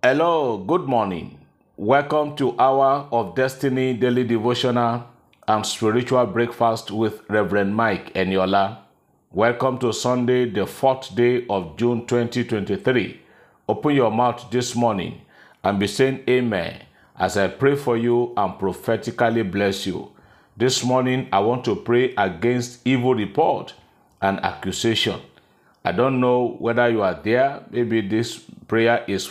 Hello, good morning. Welcome to Hour of Destiny Daily Devotional and Spiritual Breakfast with Reverend Mike Eniola. Welcome to Sunday, the fourth day of June 2023. Open your mouth this morning and be saying Amen as I pray for you and prophetically bless you. This morning, I want to pray against evil report and accusation. I don't know whether you are there. Maybe this prayer is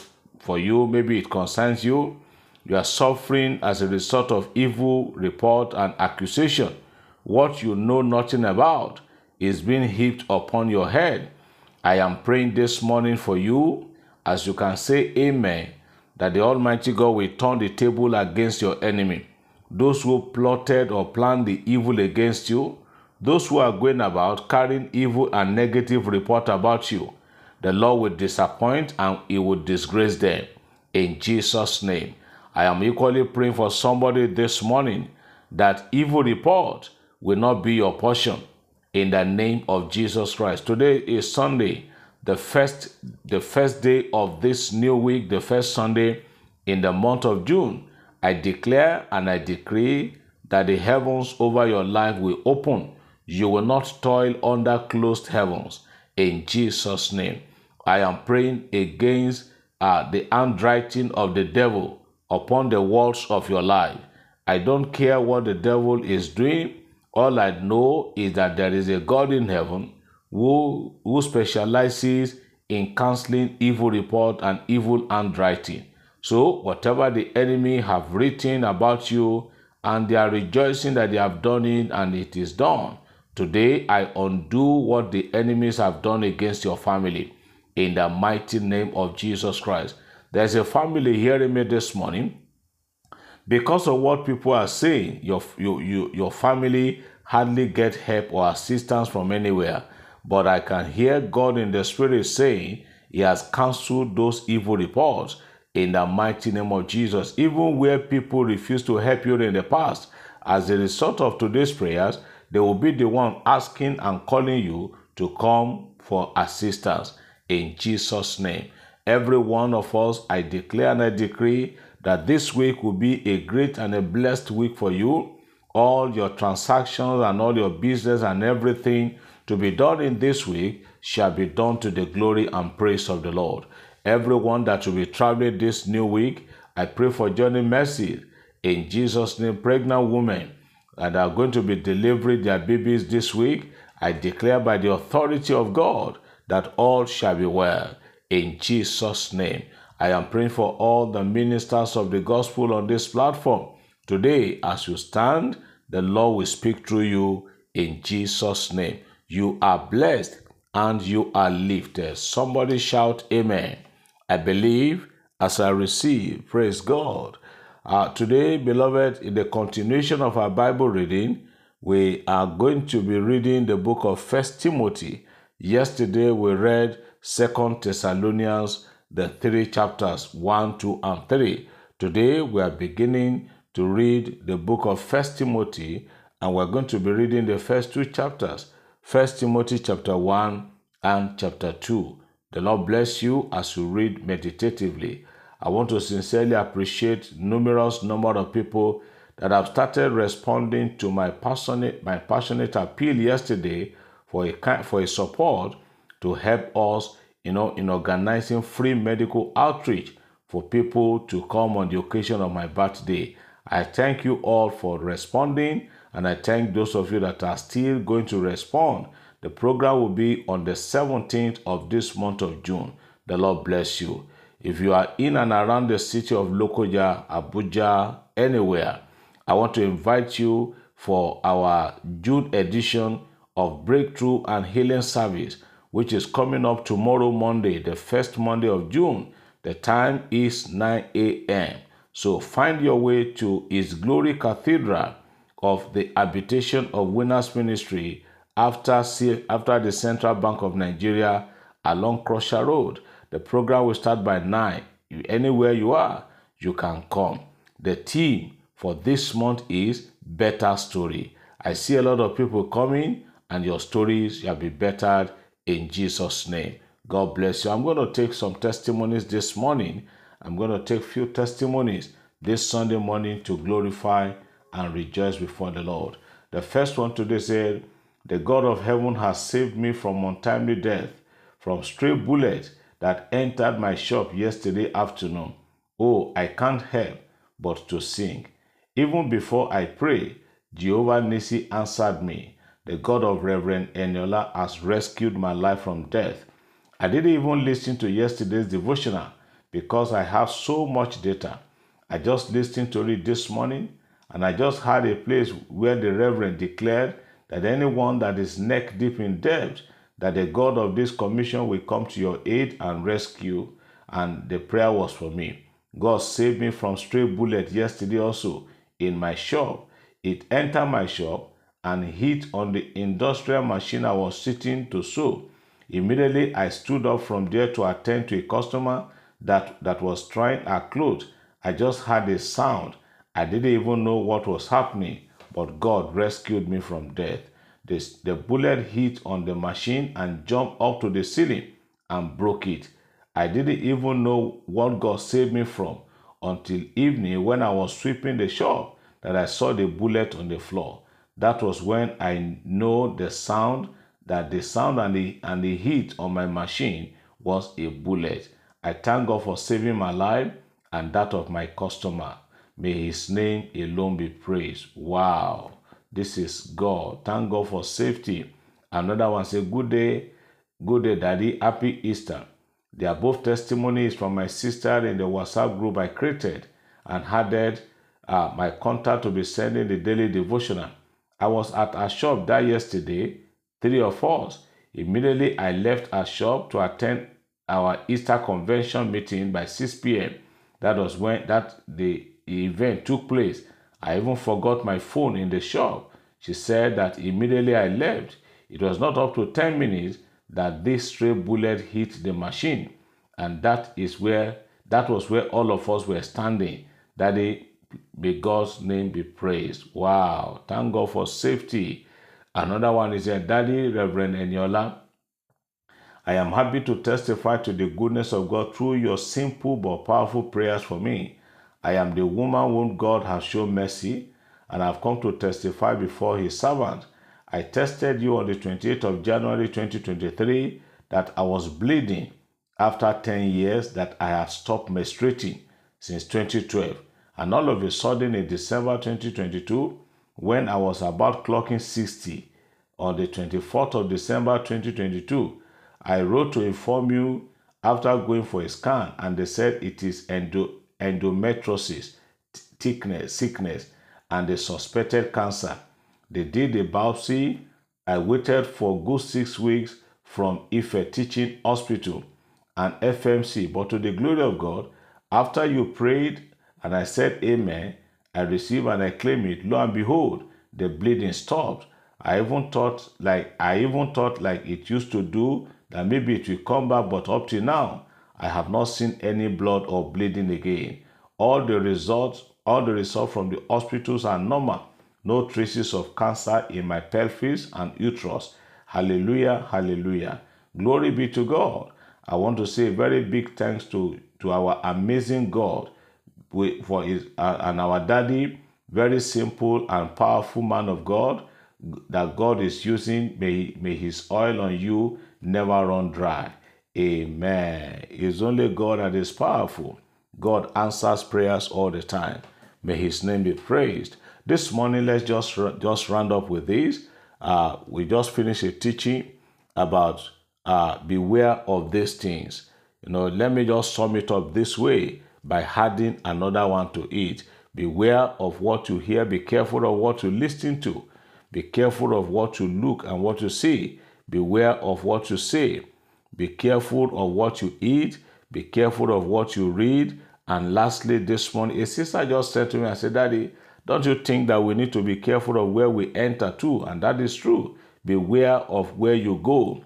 for you. Maybe it concerns you. You are suffering as a result of evil report and accusation. What you know nothing about is being heaped upon your head. I am praying this morning for you, as you can say Amen, that the Almighty God will turn the table against your enemy. Those who plotted or planned the evil against you, those who are going about carrying evil and negative report about you, the Lord will disappoint and He will disgrace them. In Jesus' name. I am equally praying for somebody this morning that evil report will not be your portion in the name of Jesus Christ. Today is Sunday, the first the first day of this new week, the first Sunday in the month of June. I declare and I decree that the heavens over your life will open. You will not toil under closed heavens in Jesus' name. I am praying against uh, the handwriting of the devil upon the walls of your life. I don't care what the devil is doing. All I know is that there is a God in heaven who, who specializes in canceling evil report and evil handwriting. So whatever the enemy have written about you, and they are rejoicing that they have done it and it is done. Today I undo what the enemies have done against your family in the mighty name of Jesus Christ. There's a family hearing me this morning. Because of what people are saying, your, you, you, your family hardly get help or assistance from anywhere. But I can hear God in the Spirit saying He has cancelled those evil reports in the mighty name of Jesus. Even where people refused to help you in the past, as a result of today's prayers, they will be the one asking and calling you to come for assistance in Jesus' name. Every one of us, I declare and I decree that this week will be a great and a blessed week for you. All your transactions and all your business and everything to be done in this week shall be done to the glory and praise of the Lord. Everyone that will be traveling this new week, I pray for journey mercy in Jesus' name. Pregnant women that are going to be delivering their babies this week, I declare by the authority of God that all shall be well. In Jesus' name, I am praying for all the ministers of the gospel on this platform. Today, as you stand, the Lord will speak through you in Jesus' name. You are blessed and you are lifted. Somebody shout, Amen. I believe as I receive. Praise God. Uh, today, beloved, in the continuation of our Bible reading, we are going to be reading the book of First Timothy. Yesterday, we read Second Thessalonians, the three chapters 1, 2, and 3. Today, we are beginning to read the book of First Timothy, and we're going to be reading the first two chapters First Timothy chapter 1 and chapter 2. The Lord bless you as you read meditatively. I want to sincerely appreciate numerous number of people that have started responding to my passionate my passionate appeal yesterday for a for a support to help us, you know, in organizing free medical outreach for people to come on the occasion of my birthday. I thank you all for responding, and I thank those of you that are still going to respond. The program will be on the 17th of this month of June. The Lord bless you. If you are in and around the city of Lokoja, Abuja, anywhere, I want to invite you for our June edition of Breakthrough and Healing Service, which is coming up tomorrow, Monday, the first Monday of June. The time is 9 a.m. So find your way to His Glory Cathedral of the Habitation of Winners Ministry after, after the Central Bank of Nigeria along Crusher Road. The program will start by 9. Anywhere you are, you can come. The theme for this month is Better Story. I see a lot of people coming, and your stories shall be bettered in Jesus' name. God bless you. I'm going to take some testimonies this morning, I'm going to take few testimonies this Sunday morning to glorify and rejoice before the Lord. The first one today said, The God of heaven has saved me from untimely death, from stray bullets that entered my shop yesterday afternoon. Oh, I can't help but to sing. Even before I pray, Jehovah Nissi answered me. The God of Reverend Eniola has rescued my life from death. I didn't even listen to yesterday's devotional because I have so much data. I just listened to it this morning and I just had a place where the Reverend declared that anyone that is neck deep in debt, that the God of this commission will come to your aid and rescue. And the prayer was for me. God saved me from stray bullet yesterday also in my shop. It entered my shop and hit on the industrial machine I was sitting to sew. Immediately I stood up from there to attend to a customer that, that was trying a clothes. I just had a sound. I didn't even know what was happening, but God rescued me from death. The bullet hit on the machine and jumped up to the ceiling and broke it. I didn't even know what God saved me from until evening when I was sweeping the shop that I saw the bullet on the floor. That was when I know the sound that the sound and the and the heat on my machine was a bullet. I thank God for saving my life and that of my customer. May his name alone be praised. Wow. This is God. Thank God for safety. Another one say, Good day, good day, Daddy. Happy Easter. The above testimony is from my sister in the WhatsApp group I created and added uh, my contact to be sending the daily devotional. I was at a shop that yesterday, three of us. Immediately, I left our shop to attend our Easter convention meeting by 6 p.m. That was when that the event took place. I even forgot my phone in the shop. She said that immediately I left, it was not up to 10 minutes that this stray bullet hit the machine. And that is where that was where all of us were standing. That Daddy, may God's name be praised. Wow. Thank God for safety. Another one is a Daddy, Reverend Eniola. I am happy to testify to the goodness of God through your simple but powerful prayers for me. I am the woman whom God has shown mercy, and I've come to testify before his servant. I tested you on the 28th of January 2023 that I was bleeding after 10 years that I had stopped menstruating since 2012. And all of a sudden in December 2022, when I was about clocking 60 on the 24th of December 2022, I wrote to inform you after going for a scan and they said it is endo, endometriosis, thickness, sickness, and they suspected cancer. They did a biopsy. I waited for good six weeks from Ife Teaching Hospital and FMC. But to the glory of God, after you prayed and I said amen, I received and I claim it. Lo and behold, the bleeding stopped. I even thought like I even thought like it used to do that maybe it will come back, but up to now, I have not seen any blood or bleeding again. All the results, all the results from the hospitals are normal. No traces of cancer in my pelvis and uterus. Hallelujah, hallelujah. Glory be to God. I want to say very big thanks to, to our amazing God for his uh, and our daddy, very simple and powerful man of God that God is using. May, may his oil on you never run dry. Amen. It's only God that is powerful. God answers prayers all the time. May his name be praised. This morning, let's just, just round up with this. Uh, we just finished a teaching about uh, beware of these things. You know, let me just sum it up this way by adding another one to it. Beware of what you hear, be careful of what you listen to, be careful of what you look and what you see, beware of what you say, be careful of what you eat, be careful of what you read. And lastly, this morning, a sister just said to me, I said, Daddy, don't you think that we need to be careful of where we enter to? And that is true. Beware of where you go.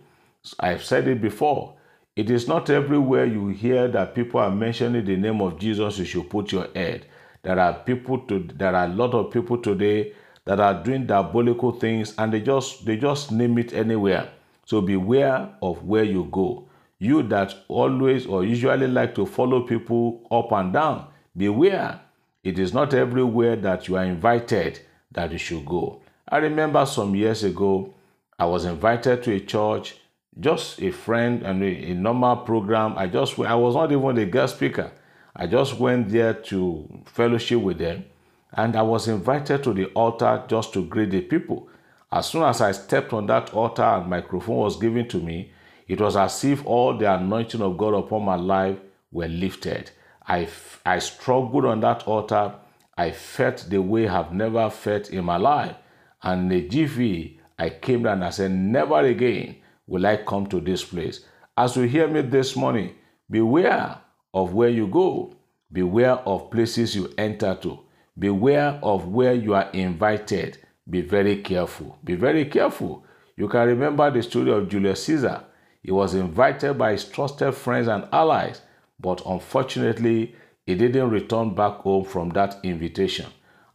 I've said it before. It is not everywhere you hear that people are mentioning the name of Jesus you should put your head. There are people to there are a lot of people today that are doing diabolical things and they just they just name it anywhere. So beware of where you go. You that always or usually like to follow people up and down, beware. It is not everywhere that you are invited that you should go. I remember some years ago, I was invited to a church, just a friend and a, a normal program. I just I was not even the guest speaker. I just went there to fellowship with them, and I was invited to the altar just to greet the people. As soon as I stepped on that altar and microphone was given to me, it was as if all the anointing of God upon my life were lifted. I, I struggled on that altar. I felt the way I've never felt in my life. And the GV, I came down and I said, Never again will I come to this place. As you hear me this morning, beware of where you go, beware of places you enter to, beware of where you are invited. Be very careful. Be very careful. You can remember the story of Julius Caesar. He was invited by his trusted friends and allies, but unfortunately, he didn't return back home from that invitation.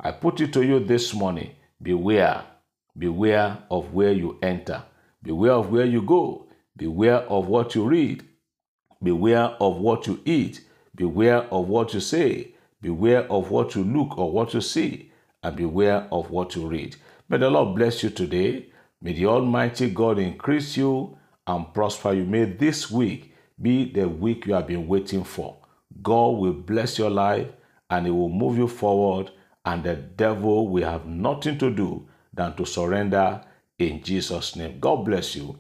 I put it to you this morning beware. Beware of where you enter. Beware of where you go. Beware of what you read. Beware of what you eat. Beware of what you say. Beware of what you look or what you see. And beware of what you read. May the Lord bless you today. May the Almighty God increase you and prosper you. May this week be the week you have been waiting for. God will bless your life and He will move you forward, and the devil will have nothing to do than to surrender in Jesus' name. God bless you.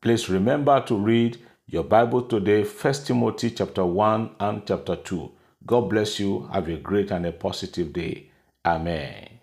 Please remember to read your Bible today, 1 Timothy chapter 1 and chapter 2. God bless you. Have a great and a positive day. Amen.